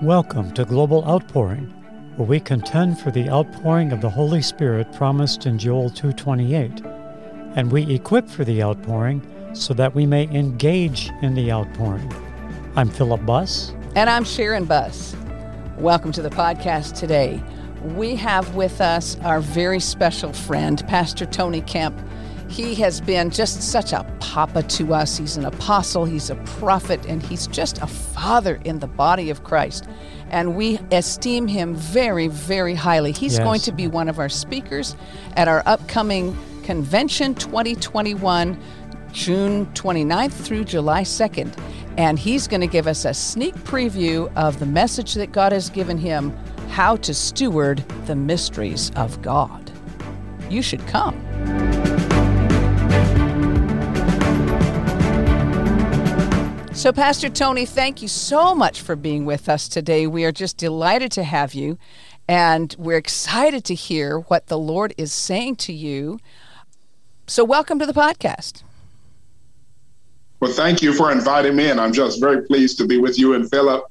Welcome to Global Outpouring, where we contend for the outpouring of the Holy Spirit promised in Joel 2:28, and we equip for the outpouring so that we may engage in the outpouring. I'm Philip Buss. And I'm Sharon Buss. Welcome to the podcast today. We have with us our very special friend, Pastor Tony Kemp. He has been just such a papa to us. He's an apostle, he's a prophet, and he's just a father in the body of Christ. And we esteem him very, very highly. He's Yes. going to be one of our speakers at our upcoming convention 2021, June 29th through July 2nd. And he's going to give us a sneak preview of the message that God has given him how to steward the mysteries of God. You should come. So, Pastor Tony, thank you so much for being with us today. We are just delighted to have you, and we're excited to hear what the Lord is saying to you. So, welcome to the podcast. Well, thank you for inviting me, and I'm just very pleased to be with you and Philip,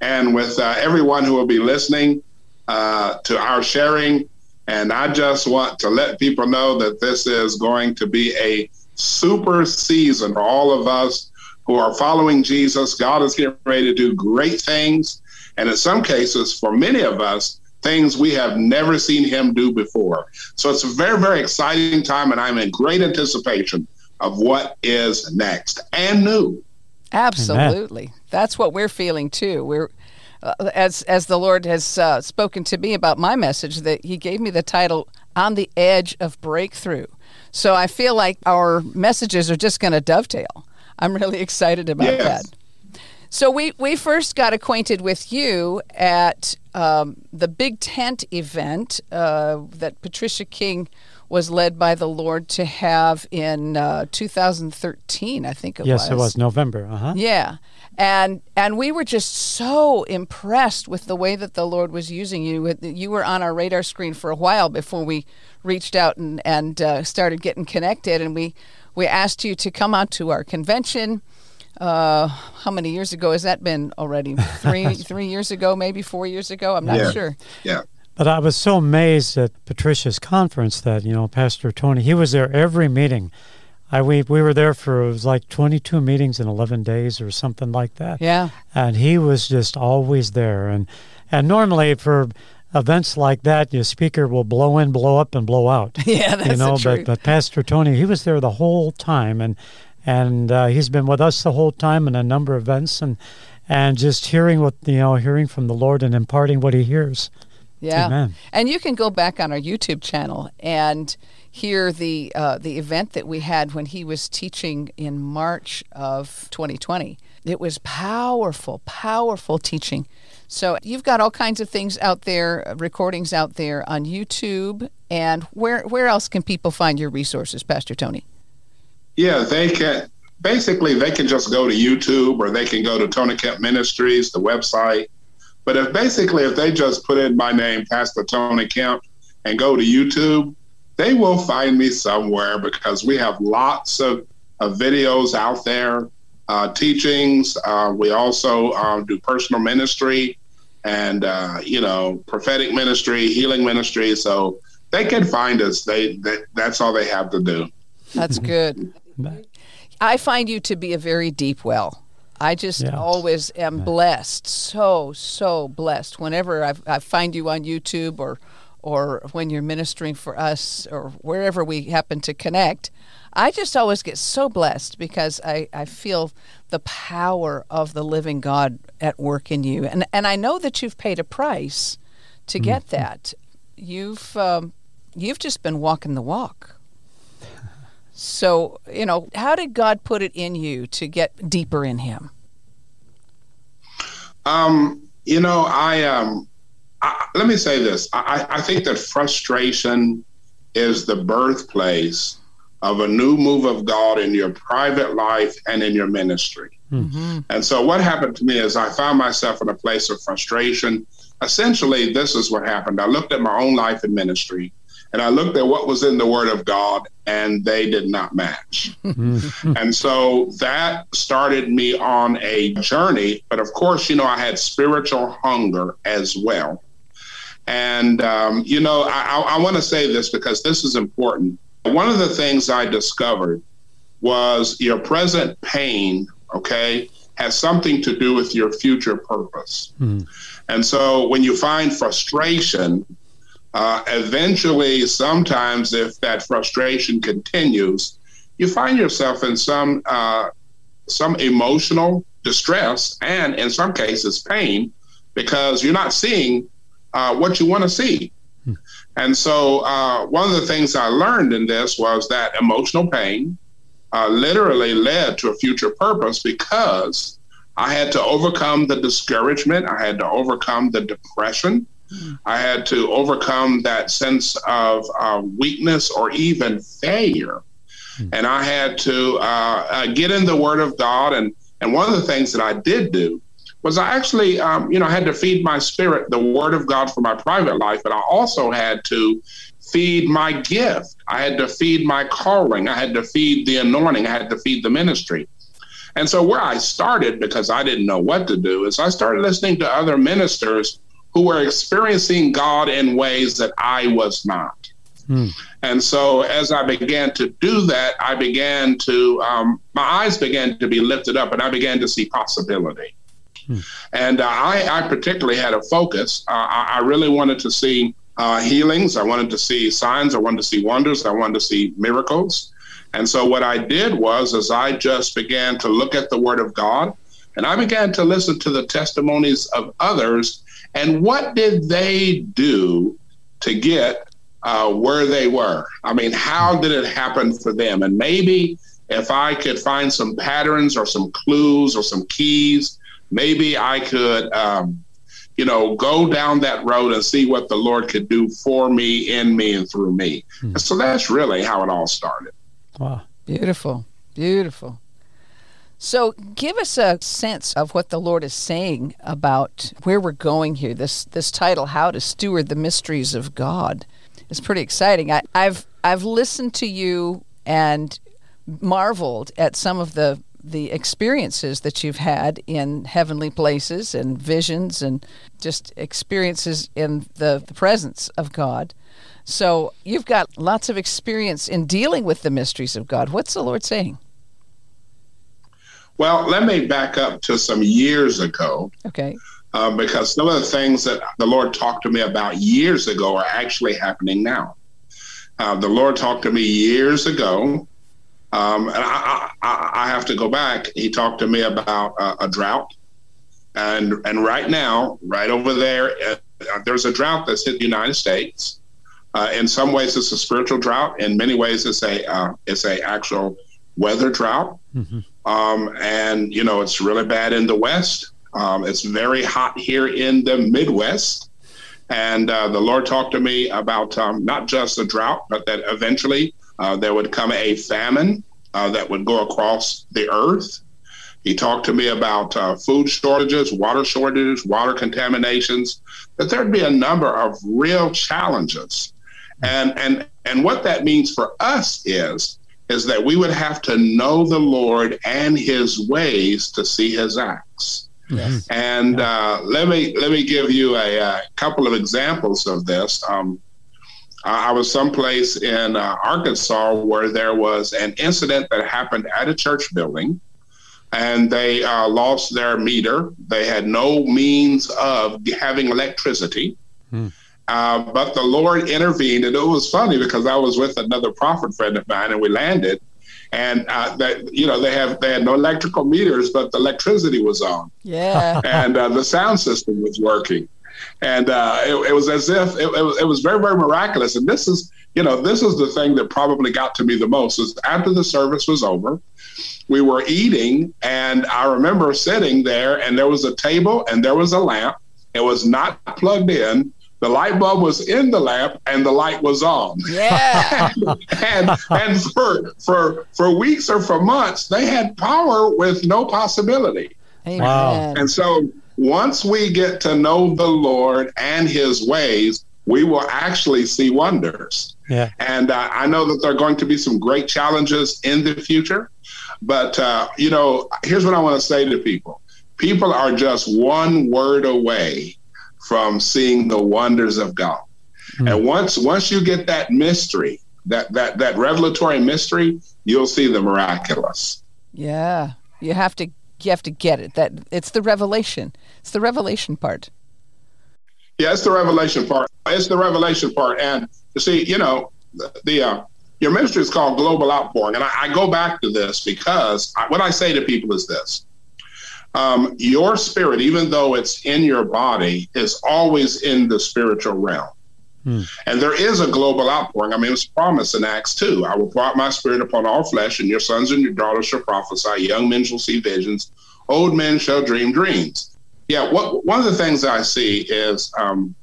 and with uh, everyone who will be listening uh, to our sharing. And I just want to let people know that this is going to be a super season for all of us who are following Jesus. God is getting ready to do great things, and in some cases, for many of us, things we have never seen Him do before. So it's a very, very exciting time, and I'm in great anticipation of what is next and new. Absolutely. That's what we're feeling too. We're uh, as as the Lord has uh, spoken to me about my message that he gave me the title on the edge of breakthrough. So I feel like our messages are just going to dovetail. I'm really excited about Yes. that. So we we first got acquainted with you at um, the Big Tent event uh, that Patricia King was led by the Lord to have in uh, 2013, I think it Yes, was. Yes, it was November. Uh-huh. Yeah. And and we were just so impressed with the way that the Lord was using you. You were on our radar screen for a while before we reached out and and uh, started getting connected. And we we asked you to come out to our convention. Uh, how many years ago has that been already? Three three years ago, maybe four years ago. I'm not Yeah. sure. Yeah. But I was so amazed at Patricia's conference that, you know, Pastor Tony, he was there every meeting. I we, we were there for it was like 22 meetings in 11 days or something like that. Yeah. And he was just always there and and normally for events like that, your speaker will blow in, blow up and blow out. Yeah, that's you know, the but but Pastor Tony, he was there the whole time and and uh, he's been with us the whole time in a number of events and and just hearing what you know, hearing from the Lord and imparting what he hears. Yeah, Amen. and you can go back on our YouTube channel and hear the uh, the event that we had when he was teaching in March of 2020. It was powerful, powerful teaching. So you've got all kinds of things out there, uh, recordings out there on YouTube, and where where else can people find your resources, Pastor Tony? Yeah, they can basically they can just go to YouTube or they can go to Tony Kemp Ministries, the website. But if basically if they just put in my name, Pastor Tony Kemp, and go to YouTube, they will find me somewhere because we have lots of, of videos out there, uh, teachings. Uh, we also um, do personal ministry and uh, you know prophetic ministry, healing ministry. So they can find us. They, they that's all they have to do. That's good. I find you to be a very deep well. I just Yeah. always am blessed, so so blessed. Whenever I, I find you on YouTube or or when you're ministering for us or wherever we happen to connect, I just always get so blessed because I, I feel the power of the living God at work in you, and and I know that you've paid a price to get that. You've um, you've just been walking the walk. So, you know, how did God put it in you to get deeper in Him? Um, you know, I um, I, let me say this. I, I think that frustration is the birthplace of a new move of God in your private life and in your ministry. And so, what happened to me is I found myself in a place of frustration. Essentially, this is what happened. I looked at my own life and ministry, and I looked at what was in the Word of God, and they did not match. and so that started me on a journey. But of course, you know, I had spiritual hunger as well. And, um, you know, I, I want to say this because this is important. One of the things I discovered was your present pain, okay, has something to do with your future purpose. Mm. And so when you find frustration, uh, eventually, sometimes if that frustration continues, you find yourself in some uh, some emotional distress and in some cases pain because you're not seeing uh, what you want to see. Hmm. And so, uh, one of the things I learned in this was that emotional pain uh, literally led to a future purpose because I had to overcome the discouragement, I had to overcome the depression, I had to overcome that sense of uh, weakness or even failure. Hmm. And I had to uh, uh, get in the Word of God. And, and one of the things that I did do was I actually, um, you know, had to feed my spirit the Word of God for my private life, but I also had to feed my gift. I had to feed my calling. I had to feed the anointing. I had to feed the ministry. And so, where I started, because I didn't know what to do, is I started listening to other ministers who were experiencing God in ways that I was not. Hmm. And so, as I began to do that, I began to, um, my eyes began to be lifted up and I began to see possibility. Hmm. And uh, I, I, particularly had a focus. Uh, I, I, really wanted to see uh, healings, I wanted to see signs, I wanted to see wonders, I wanted to see miracles. And so, what I did was, as I just began to look at the Word of God, and I began to listen to the testimonies of others and what did they do to get uh, where they were? I mean, how did it happen for them? And maybe if I could find some patterns or some clues or some keys, maybe I could, um, you know, go down that road and see what the Lord could do for me, in me, and through me. Hmm. So that's really how it all started. Wow. Beautiful. Beautiful. So, give us a sense of what the Lord is saying about where we're going here. This this title, "How to Steward the Mysteries of God," is pretty exciting. I, I've I've listened to you and marveled at some of the the experiences that you've had in heavenly places and visions and just experiences in the, the presence of God. So you've got lots of experience in dealing with the mysteries of God. What's the Lord saying? Well, let me back up to some years ago. Okay. Uh, because some of the things that the Lord talked to me about years ago are actually happening now. Uh, the Lord talked to me years ago, um, and I, I, I, have to go back. He talked to me about uh, a drought, and and right now, right over there, uh, there's a drought that's hit the United States. Uh, in some ways, it's a spiritual drought. In many ways, it's a uh, it's a actual weather drought. Mm-hmm. Um, and, you know, it's really bad in the West. Um, it's very hot here in the Midwest. And uh, the Lord talked to me about um, not just a drought, but that eventually uh, there would come a famine uh, that would go across the earth. He talked to me about uh, food shortages, water shortages, water contaminations, that there'd be a number of real challenges. And, and, and what that means for us is is that we would have to know the Lord and His ways to see His acts. Yes. And uh, let me let me give you a, a couple of examples of this. Um, I was someplace in uh, Arkansas where there was an incident that happened at a church building, and they uh, lost their meter. They had no means of having electricity. Hmm. Uh, but the Lord intervened, and it was funny because I was with another prophet friend of mine, and we landed, and uh, that you know they have they had no electrical meters, but the electricity was on. Yeah, and uh, the sound system was working, and uh, it, it, was as if it, it, was, it was very very miraculous. And this is you know this is the thing that probably got to me the most is after the service was over. We were eating, and I remember sitting there, and there was a table, and there was a lamp. It was not plugged in, the light bulb was in the lamp and the light was on. Yeah. and and for for for weeks or for months, they had power with no possibility. Amen. Wow. And so once we get to know the Lord and his ways, we will actually see wonders. Yeah. And uh, I know that there are going to be some great challenges in the future. But, uh, you know, here's what I want to say to people people are just one word away from seeing the wonders of God. Mm-hmm. And once once you get that mystery, that that that revelatory mystery, you'll see the miraculous. Yeah. You have to you have to get it. That it's the revelation. It's the revelation part. Yeah, it's the revelation part. It's the revelation part. And you see, you know, the, the uh, your ministry is called Global Outpouring, and I, I go back to this because I, what I say to people is this: um, your spirit, even though it's in your body, is always in the spiritual realm. Hmm. And there is a global outpouring. I mean, it's promised in Acts 2. I will pour out my spirit upon all flesh, and your sons and your daughters shall prophesy. Young men shall see visions. Old men shall dream dreams. Yeah, what, one of the things I see is, um,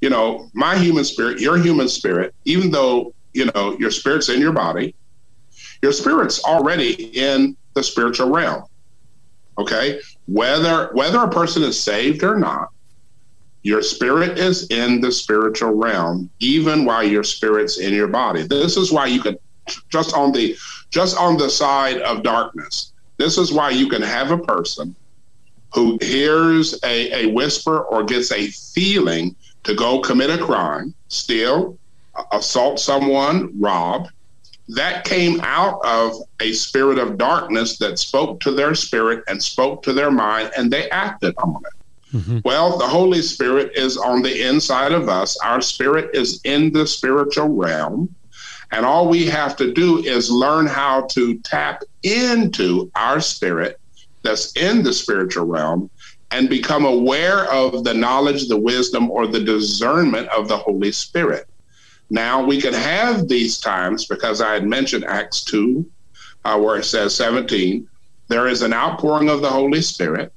you know, my human spirit, your human spirit, even though, you know, your spirit's in your body, your spirit's already in the spiritual realm. Okay? Whether whether a person is saved or not, your spirit is in the spiritual realm, even while your spirit's in your body. This is why you can just on the just on the side of darkness. This is why you can have a person who hears a, a whisper or gets a feeling to go commit a crime, steal, assault someone, rob. That came out of a spirit of darkness that spoke to their spirit and spoke to their mind, and they acted on it. Mm-hmm. Well, the Holy Spirit is on the inside of us. Our spirit is in the spiritual realm. And all we have to do is learn how to tap into our spirit that's in the spiritual realm and become aware of the knowledge, the wisdom, or the discernment of the Holy Spirit. Now, we can have these times because I had mentioned Acts 2, uh, where it says 17, there is an outpouring of the Holy Spirit.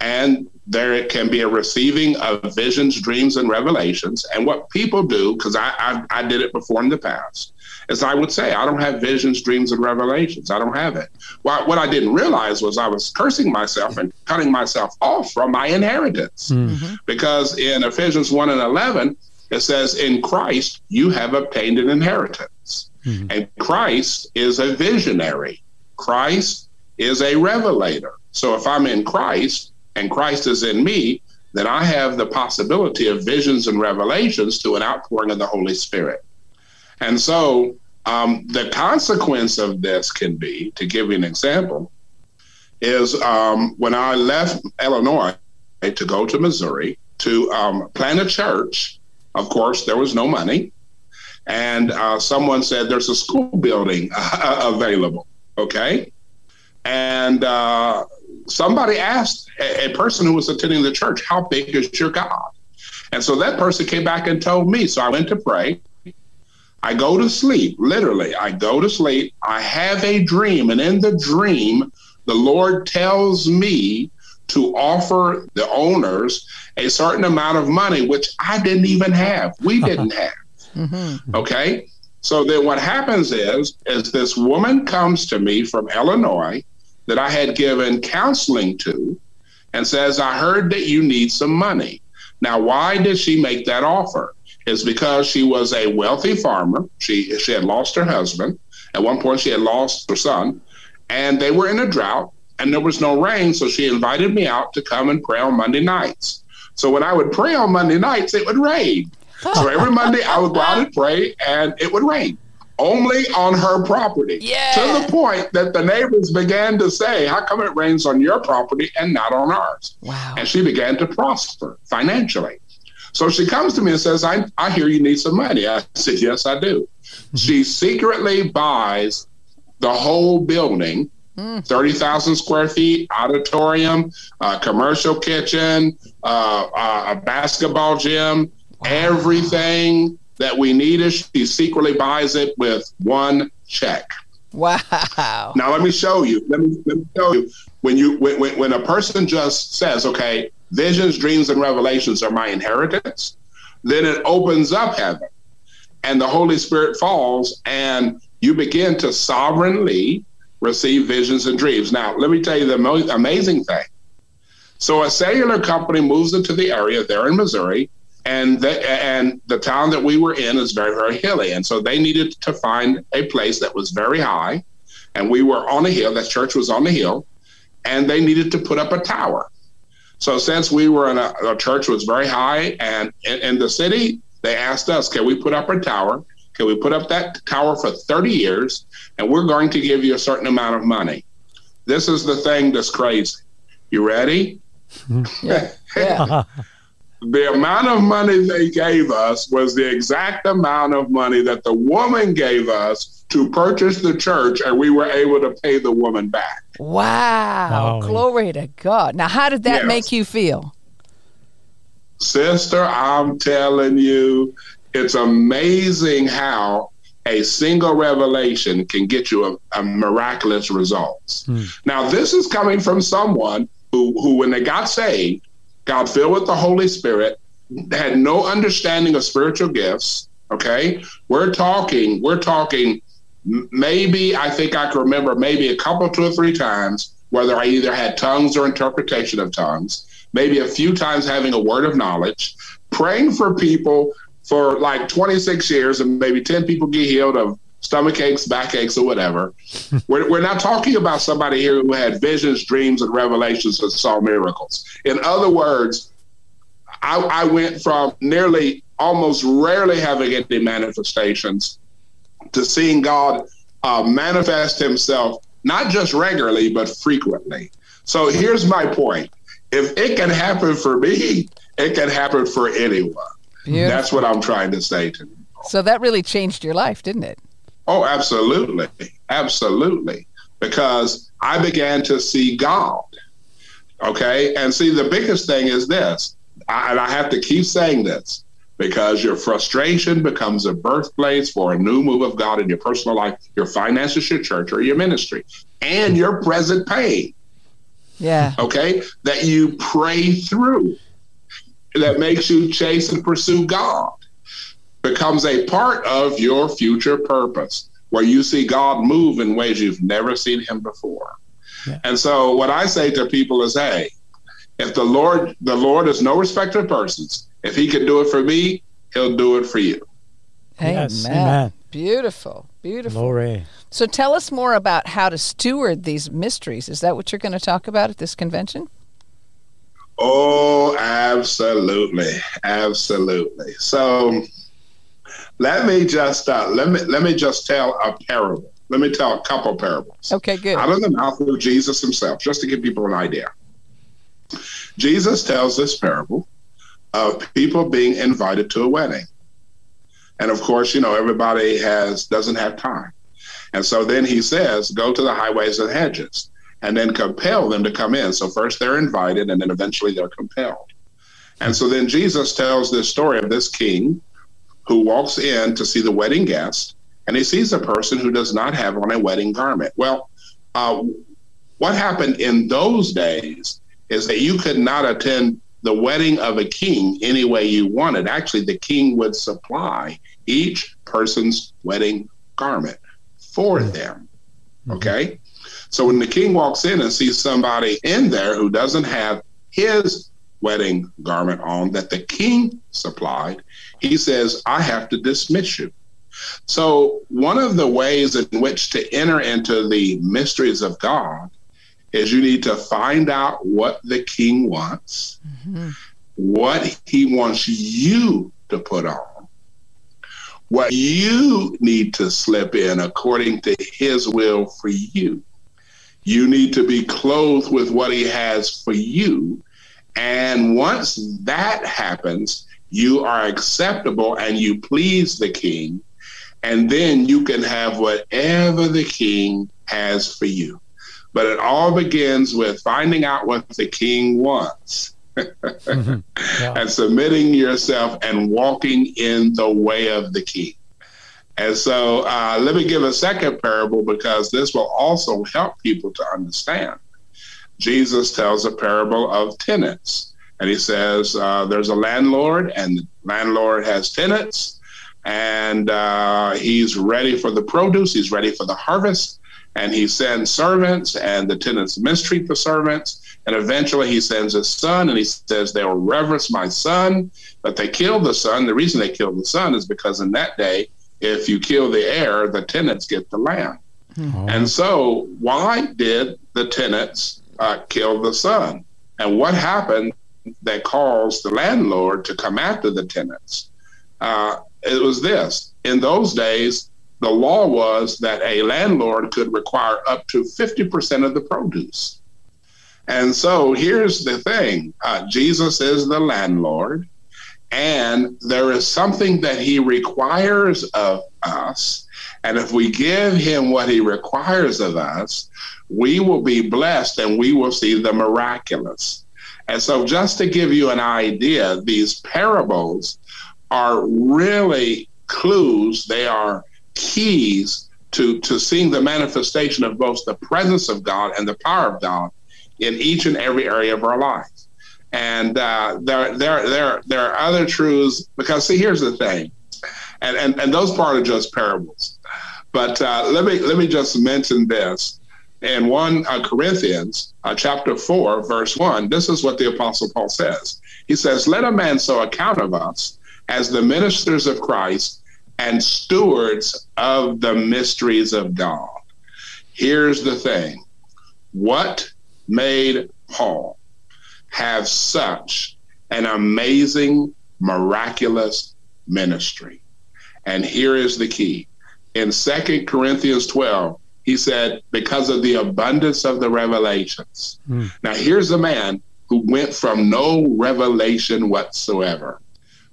And there can be a receiving of visions, dreams, and revelations. And what people do, because I, I, I did it before in the past, is I would say, I don't have visions, dreams, and revelations. I don't have it. Well, what I didn't realize was I was cursing myself and cutting myself off from my inheritance. Mm-hmm. Because in Ephesians 1 and 11, it says, In Christ, you have obtained an inheritance. Mm-hmm. And Christ is a visionary, Christ is a revelator. So if I'm in Christ, and Christ is in me, then I have the possibility of visions and revelations to an outpouring of the Holy Spirit. And so um, the consequence of this can be, to give you an example, is um, when I left Illinois to go to Missouri to um, plant a church, of course, there was no money. And uh, someone said there's a school building available. Okay. And uh, somebody asked a, a person who was attending the church, How big is your God? And so that person came back and told me. So I went to pray. I go to sleep, literally. I go to sleep. I have a dream. And in the dream, the Lord tells me to offer the owners a certain amount of money, which I didn't even have. We didn't have. Mm-hmm. Okay. So then what happens is, is this woman comes to me from Illinois that I had given counseling to and says, I heard that you need some money. Now, why did she make that offer? Is because she was a wealthy farmer. She she had lost her husband. At one point, she had lost her son, and they were in a drought, and there was no rain. So she invited me out to come and pray on Monday nights. So when I would pray on Monday nights, it would rain. So every Monday I would go out and pray, and it would rain only on her property. Yeah. To the point that the neighbors began to say, How come it rains on your property and not on ours? Wow. And she began to prosper financially. So she comes to me and says, I, I hear you need some money. I said, Yes, I do. She secretly buys the whole building. Mm. 30,000 square feet, auditorium, uh, commercial kitchen, uh, uh, a basketball gym, wow. everything that we need. She secretly buys it with one check. Wow. Now let me show you. Let me, let me show you. When you when, when a person just says, okay, visions, dreams, and revelations are my inheritance, then it opens up heaven and the Holy Spirit falls and you begin to sovereignly receive visions and dreams. Now, let me tell you the most amazing thing. So a cellular company moves into the area there in Missouri and they, and the town that we were in is very very hilly, and so they needed to find a place that was very high, and we were on a hill. That church was on the hill, and they needed to put up a tower. So since we were in a, a church was very high and in, in the city, they asked us, "Can we put up a tower?" Can we put up that tower for 30 years and we're going to give you a certain amount of money? This is the thing that's crazy. You ready? Yeah. yeah. the amount of money they gave us was the exact amount of money that the woman gave us to purchase the church, and we were able to pay the woman back. Wow. Glory to God. Now, how did that yes. make you feel? Sister, I'm telling you, it's amazing how a single revelation can get you a, a miraculous results. Hmm. Now, this is coming from someone who, who, when they got saved, got filled with the Holy Spirit, had no understanding of spiritual gifts. Okay, we're talking, we're talking. Maybe I think I can remember maybe a couple, two or three times whether I either had tongues or interpretation of tongues. Maybe a few times having a word of knowledge, praying for people for like 26 years and maybe 10 people get healed of stomach aches, back aches, or whatever. we're, we're not talking about somebody here who had visions, dreams, and revelations and saw miracles. In other words, I, I went from nearly almost rarely having any manifestations to seeing God uh, manifest himself, not just regularly, but frequently. So here's my point. If it can happen for me, it can happen for anyone. Beautiful. That's what I'm trying to say to you. So that really changed your life, didn't it? Oh, absolutely. Absolutely. Because I began to see God. Okay. And see, the biggest thing is this, I, and I have to keep saying this because your frustration becomes a birthplace for a new move of God in your personal life, your finances, your church, or your ministry, and your present pain. Yeah. Okay. That you pray through that makes you chase and pursue God becomes a part of your future purpose where you see God move in ways you've never seen him before. Yeah. And so what I say to people is, hey, if the Lord the Lord is no respecter of persons, if he can do it for me, he'll do it for you. Amen. Yes, amen. Beautiful. Beautiful. Glory. So tell us more about how to steward these mysteries. Is that what you're going to talk about at this convention? Oh, absolutely, absolutely. So let me just uh, let me let me just tell a parable. Let me tell a couple parables. Okay, good. Out of the mouth of Jesus himself, just to give people an idea. Jesus tells this parable of people being invited to a wedding. And of course, you know, everybody has doesn't have time. And so then he says, go to the highways and hedges and then compel them to come in. So first they're invited and then eventually they're compelled. And so then Jesus tells this story of this king who walks in to see the wedding guest and he sees a person who does not have on a wedding garment. Well, uh, what happened in those days is that you could not attend the wedding of a king any way you wanted. Actually, the king would supply each person's wedding garment for them. Okay. So when the king walks in and sees somebody in there who doesn't have his wedding garment on that the king supplied, he says, I have to dismiss you. So, one of the ways in which to enter into the mysteries of God is you need to find out what the king wants, mm-hmm. what he wants you to put on, what you need to slip in according to his will for you. You need to be clothed with what he has for you. And once that happens, you are acceptable and you please the king. And then you can have whatever the king has for you. But it all begins with finding out what the king wants. mm-hmm. yeah. and submitting yourself and walking in the way of the king. And so uh, let me give a second parable because this will also help people to understand. Jesus tells a parable of tenants. And he says uh, there's a landlord, and the landlord has tenants, and uh, he's ready for the produce, he's ready for the harvest, and he sends servants, and the tenants mistreat the servants. And eventually he sends his son and he says, They will reverence my son. But they killed the son. The reason they killed the son is because in that day, if you kill the heir, the tenants get the land. Oh. And so, why did the tenants uh, kill the son? And what happened that caused the landlord to come after the tenants? Uh, it was this in those days, the law was that a landlord could require up to 50% of the produce. And so here's the thing uh, Jesus is the landlord, and there is something that he requires of us. And if we give him what he requires of us, we will be blessed and we will see the miraculous. And so, just to give you an idea, these parables are really clues, they are keys to, to seeing the manifestation of both the presence of God and the power of God in each and every area of our life. And uh, there, there, there, there are other truths because see, here's the thing, and and, and those part are just parables. But uh, let me let me just mention this in one uh, Corinthians uh, chapter four verse one. This is what the apostle Paul says. He says, "Let a man so account of us as the ministers of Christ and stewards of the mysteries of God." Here's the thing: what made Paul have such an amazing, miraculous ministry. And here is the key. In Second Corinthians 12, he said, because of the abundance of the revelations. Mm. Now, here's a man who went from no revelation whatsoever.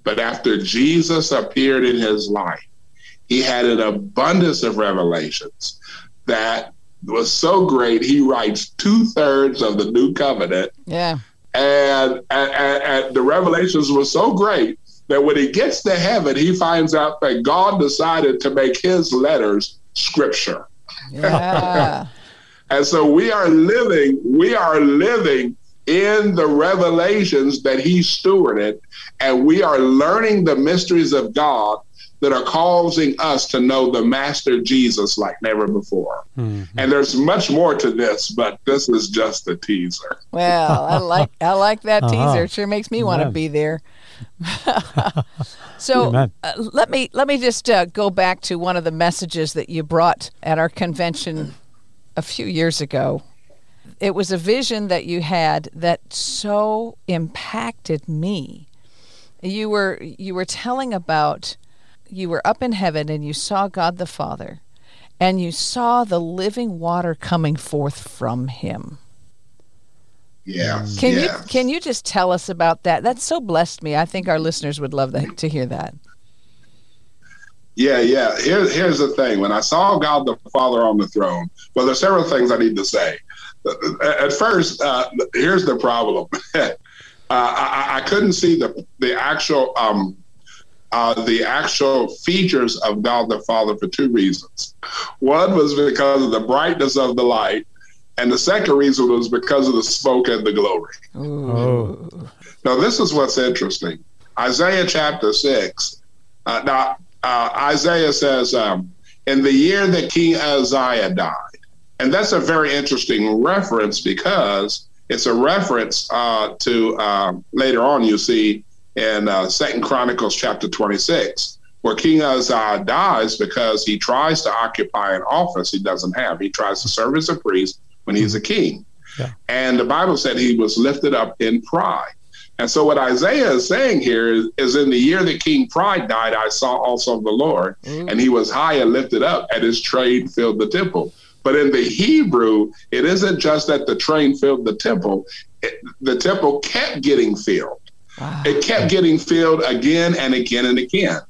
But after Jesus appeared in his life, he had an abundance of revelations that was so great, he writes two thirds of the new covenant. Yeah. And, and, and, the revelations were so great that when he gets to heaven, he finds out that God decided to make his letters scripture. Yeah. and so we are living, we are living in the revelations that he stewarded, and we are learning the mysteries of God that are causing us to know the Master Jesus like never before. Mm-hmm. And there's much more to this, but this is just a teaser. Well, I like I like that uh-huh. teaser. It sure makes me want to be there. so uh, let me let me just uh, go back to one of the messages that you brought at our convention a few years ago. It was a vision that you had that so impacted me. You were you were telling about you were up in heaven and you saw God the Father and you saw the living water coming forth from him. Yeah. Can you can you just tell us about that? That so blessed me. I think our listeners would love that, to hear that. Yeah, yeah. Here, here's the thing. When I saw God the Father on the throne, well, there's several things I need to say. At first, uh, here's the problem. uh, I, I, couldn't see the the actual um, uh, the actual features of God the Father for two reasons. One was because of the brightness of the light, and the second reason was because of the smoke and the glory. Now, this is what's interesting. Isaiah chapter 6. Uh, now, uh, Isaiah says, um, in the year that King Uzziah died. And that's a very interesting reference because it's a reference uh, to um, later on, you see, in uh, Second Chronicles chapter 26, where King Uzziah dies because he tries to occupy an office he doesn't have. He tries to serve as a priest when he's a king. Yeah. And the Bible said he was lifted up in pride. And so what Isaiah is saying here is, is in the year that King Pride died, I saw also the Lord, mm. and he was high and lifted up, and his train filled the temple. But in the Hebrew, it isn't just that the train filled the temple, it, the temple kept getting filled. Wow. It kept getting filled again and again and again.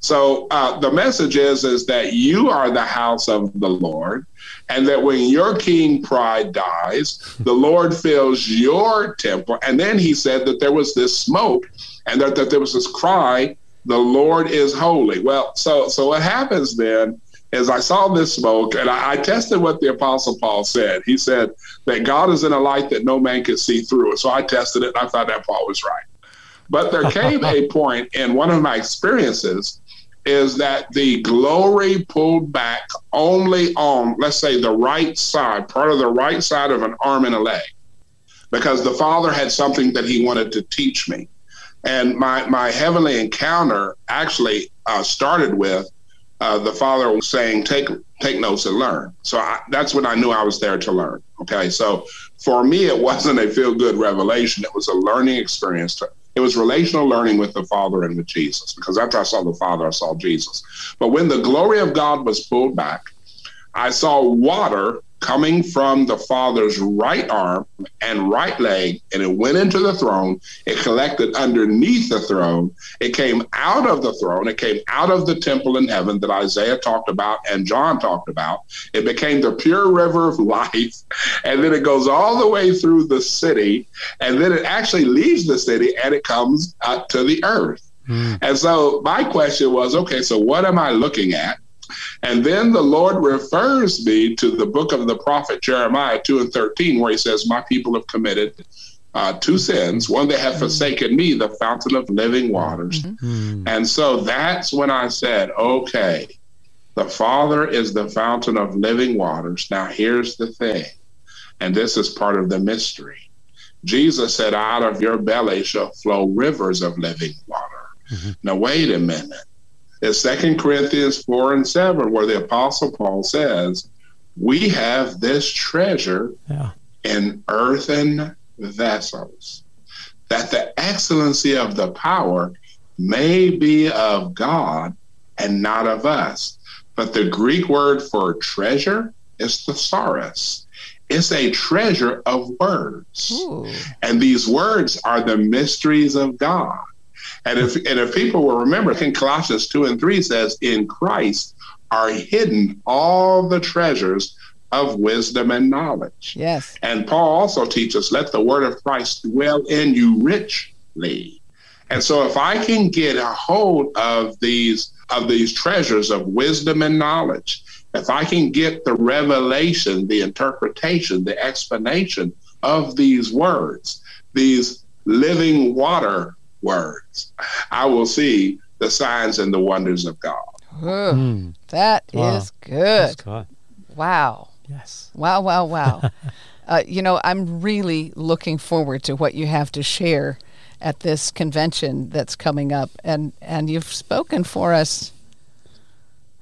So uh, the message is is that you are the house of the Lord, and that when your king pride dies, the Lord fills your temple. And then he said that there was this smoke, and that, that there was this cry, "The Lord is holy." Well, so so what happens then is I saw this smoke, and I, I tested what the Apostle Paul said. He said that God is in a light that no man can see through. So I tested it, and I thought that Paul was right. But there came a point in one of my experiences is that the glory pulled back only on, let's say, the right side, part of the right side of an arm and a leg. because the Father had something that He wanted to teach me. And my, my heavenly encounter actually uh, started with uh, the Father saying, take, take notes and learn. So I, that's when I knew I was there to learn. Okay. So for me, it wasn't a feel good revelation, it was a learning experience. To, it was relational learning with the Father and with Jesus, because after I saw the Father, I saw Jesus. But when the glory of God was pulled back, I saw water coming from the Father's right arm and right leg, and it went into the throne. It collected underneath the throne. It came out of the throne. It came out of the temple in heaven that Isaiah talked about and John talked about. It became the pure river of life. And then it goes all the way through the city. And then it actually leaves the city and it comes up to the earth. Mm. And so my question was okay, so what am I looking at? And then the Lord refers me to the book of the prophet Jeremiah 2 and 13, where he says, My people have committed uh, two sins. One, they have forsaken me, the fountain of living waters. Mm-hmm. And so that's when I said, Okay, the Father is the fountain of living waters. Now, here's the thing, and this is part of the mystery. Jesus said, Out of your belly shall flow rivers of living water. Mm-hmm. Now, wait a minute. It's Second Corinthians 4 and 7, where the Apostle Paul says, We have this treasure yeah. in earthen vessels, that the excellency of the power may be of God and not of us. But the Greek word for treasure is thesaurus. It's a treasure of words. Ooh. And these words are the mysteries of God. And if and if people will remember, in Colossians two and three says, "In Christ are hidden all the treasures of wisdom and knowledge." Yes. And Paul also teaches, "Let the word of Christ dwell in you richly." And so, if I can get a hold of these of these treasures of wisdom and knowledge, if I can get the revelation, the interpretation, the explanation of these words, these living water words. I will see the signs and the wonders of God. mm. That wow. is good. Wow. Yes. Wow, wow, wow. uh, you know, I'm really looking forward to what you have to share at this convention that's coming up. And, and you've spoken for us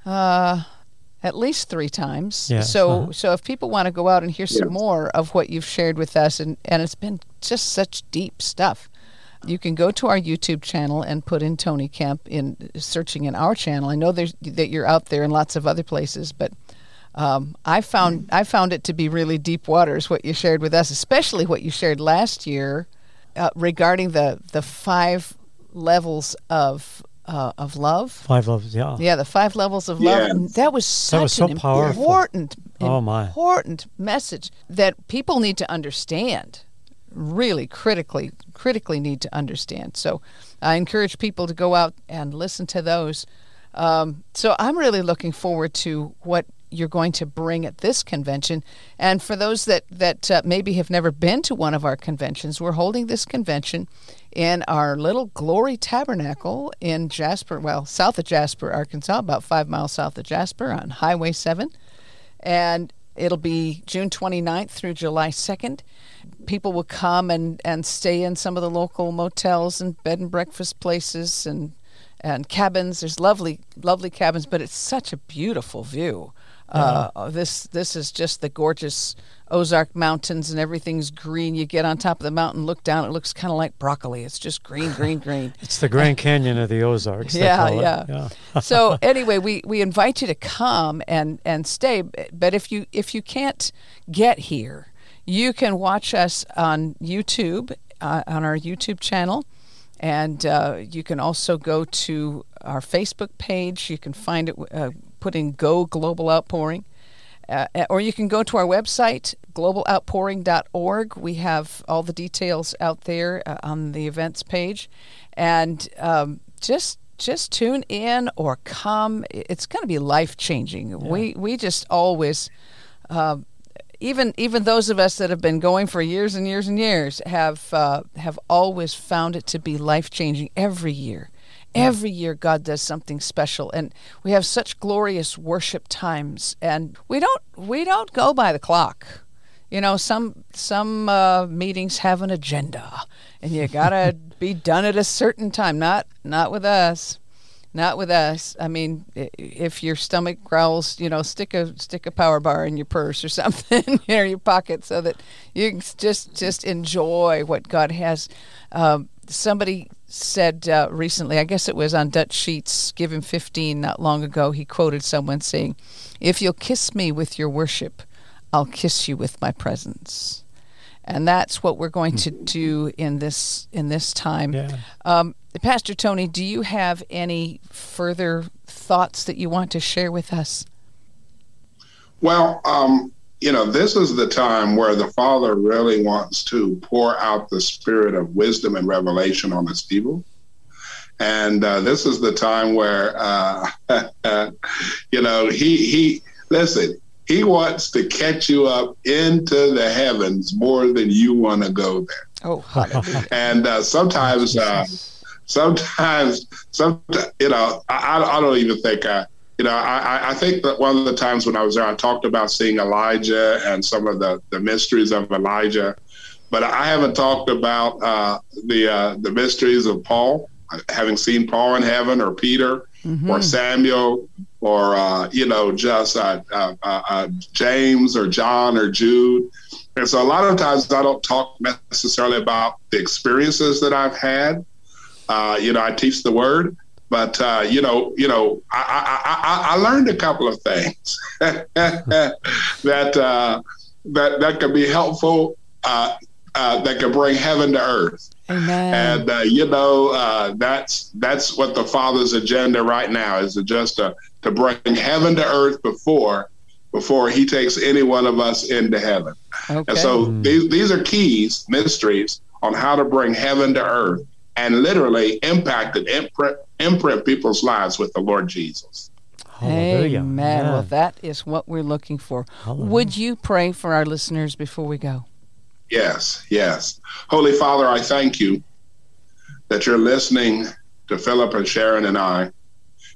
uh, at least three times. Yeah. So, uh-huh. so if people want to go out and hear some more of what you've shared with us, and, and it's been just such deep stuff you can go to our YouTube channel and put in Tony Kemp in searching in our channel. I know there's that you're out there in lots of other places, but um, I found I found it to be really deep waters what you shared with us, especially what you shared last year uh, regarding the the five levels of uh, of love. Five levels, yeah. Yeah, the five levels of love. Yeah. That was such that was so an powerful. important, oh my. important message that people need to understand really critically critically need to understand. So I encourage people to go out and listen to those. Um, so I'm really looking forward to what you're going to bring at this convention. And for those that that uh, maybe have never been to one of our conventions, we're holding this convention in our little Glory Tabernacle in Jasper, well, south of Jasper, Arkansas, about five miles south of Jasper on Highway 7. And it'll be June 29th through July 2nd people will come and, and stay in some of the local motels and bed and breakfast places and and cabins. There's lovely lovely cabins, but it's such a beautiful view. Uh, uh, this this is just the gorgeous Ozark Mountains and everything's green. You get on top of the mountain, look down, it looks kind of like broccoli. It's just green, green, green. it's the Grand Canyon of the Ozarks. Yeah, yeah. yeah. so anyway, we, we invite you to come and, and stay. But if you if you can't get here, you can watch us on YouTube, uh, on our YouTube channel. And uh, you can also go to our Facebook page. You can find it, uh, put in Go Global Outpouring. Uh, or you can go to our website, globaloutpouring.org. We have all the details out there uh, on the events page. And um, just just tune in or come. It's going to be life changing. Yeah. We we just always uh, even even those of us that have been going for years and years and years have uh, have always found it to be life changing every year. Every year, God does something special, and we have such glorious worship times. And we don't we don't go by the clock. You know, some some uh, meetings have an agenda, and you gotta be done at a certain time. Not not with us, not with us. I mean, if your stomach growls, you know, stick a stick a power bar in your purse or something, in your pocket, so that you can just just enjoy what God has. Um, somebody said uh, recently, I guess it was on Dutch Sheets, Give Him 15 not long ago, he quoted someone saying, If you'll kiss me with your worship, I'll kiss you with my presence. And that's what we're going to do in this in this time. Yeah. Um, Pastor Tony, do you have any further thoughts that you want to share with us? Well, um, you know, this is the time where the Father really wants to pour out the spirit of wisdom and revelation on his people. And uh, this is the time where, uh, you know, he, he, listen, he wants to catch you up into the heavens more than you want to go there. Oh, and uh, sometimes, uh, sometimes, some, you know, I, I don't even think I, you know, I, I think that one of the times when I was there, I talked about seeing Elijah and some of the, the mysteries of Elijah, but I haven't talked about uh, the uh, the mysteries of Paul, having seen Paul in heaven, or Peter, mm-hmm. or Samuel, or uh, you know, just uh, uh, uh, James, or John, or Jude. And so a lot of times I don't talk necessarily about the experiences that I've had. you know, I teach the word, but uh, you know, you know, I, I, I, I learned a couple of things that uh, that that could be helpful. Uh, uh, that could bring heaven to earth. Amen. And uh, you know, uh, that's that's what the Father's agenda right now is to just to, to bring heaven to earth before before He takes any one of us into heaven. Okay. And so these these are keys, mysteries on how to bring heaven to earth and literally impacted imprint imprint people's lives with the Lord Jesus. Hallelujah. Amen. Well, that is what we're looking for. Hallelujah. Would you pray for our listeners before we go? Yes, yes. Holy Father, I thank you that you're listening to Philip and Sharon and I.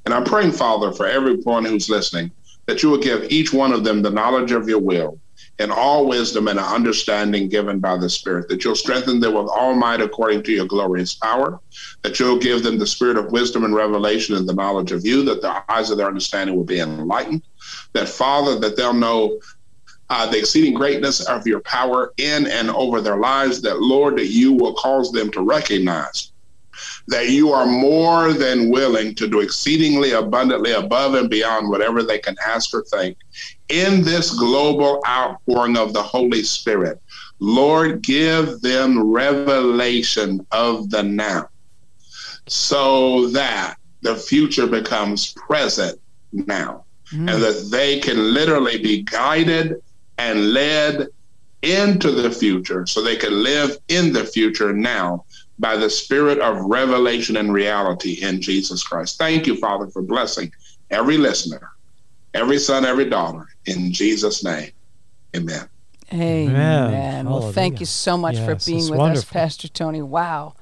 And I'm praying, Father, for everyone who's listening, that you will give each one of them the knowledge of your will and all wisdom and understanding given by the Spirit, that you'll strengthen them with all might according to your glorious power, that you'll give them the spirit of wisdom and revelation and the knowledge of you, that the eyes of their understanding will be enlightened, that, Father, that they'll know uh, the exceeding greatness of your power in and over their lives, that, Lord, that you will cause them to recognize that you are more than willing to do exceedingly abundantly above and beyond whatever they can ask or think in this global outpouring of the Holy Spirit. Lord, give them revelation of the now so that the future becomes present now mm. and that they can literally be guided and led into the future so they can live in the future now by the spirit of revelation and reality in Jesus Christ. Thank you, Father, for blessing every listener, every son, every daughter, in Jesus' name. Amen. Amen. Amen. Well, thank you so much yes, for being with wonderful. us, Pastor Tony. Wow.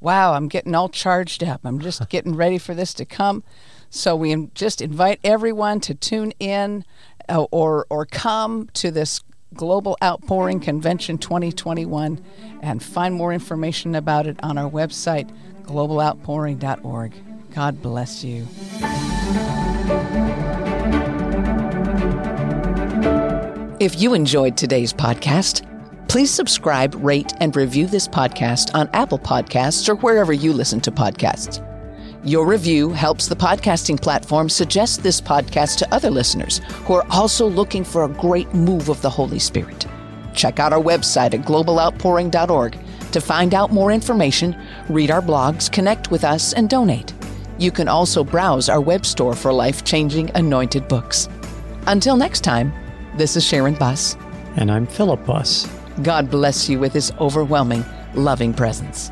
Wow, I'm getting all charged up. I'm just getting ready for this to come. So we just invite everyone to tune in Oh, or or come to this Global Outpouring Convention 2021 and find more information about it on our website, globaloutpouring.org. God bless you. If you enjoyed today's podcast, please subscribe, rate, and review this podcast on Apple Podcasts or wherever you listen to podcasts. Your review helps the podcasting platform suggest this podcast to other listeners who are also looking for a great move of the Holy Spirit. Check out our website at globaloutpouring.org to find out more information, read our blogs, connect with us, and donate. You can also browse our web store for life changing anointed books. Until next time, this is Sharon Buss. And I'm Philip Buss. God bless you with his overwhelming, loving presence.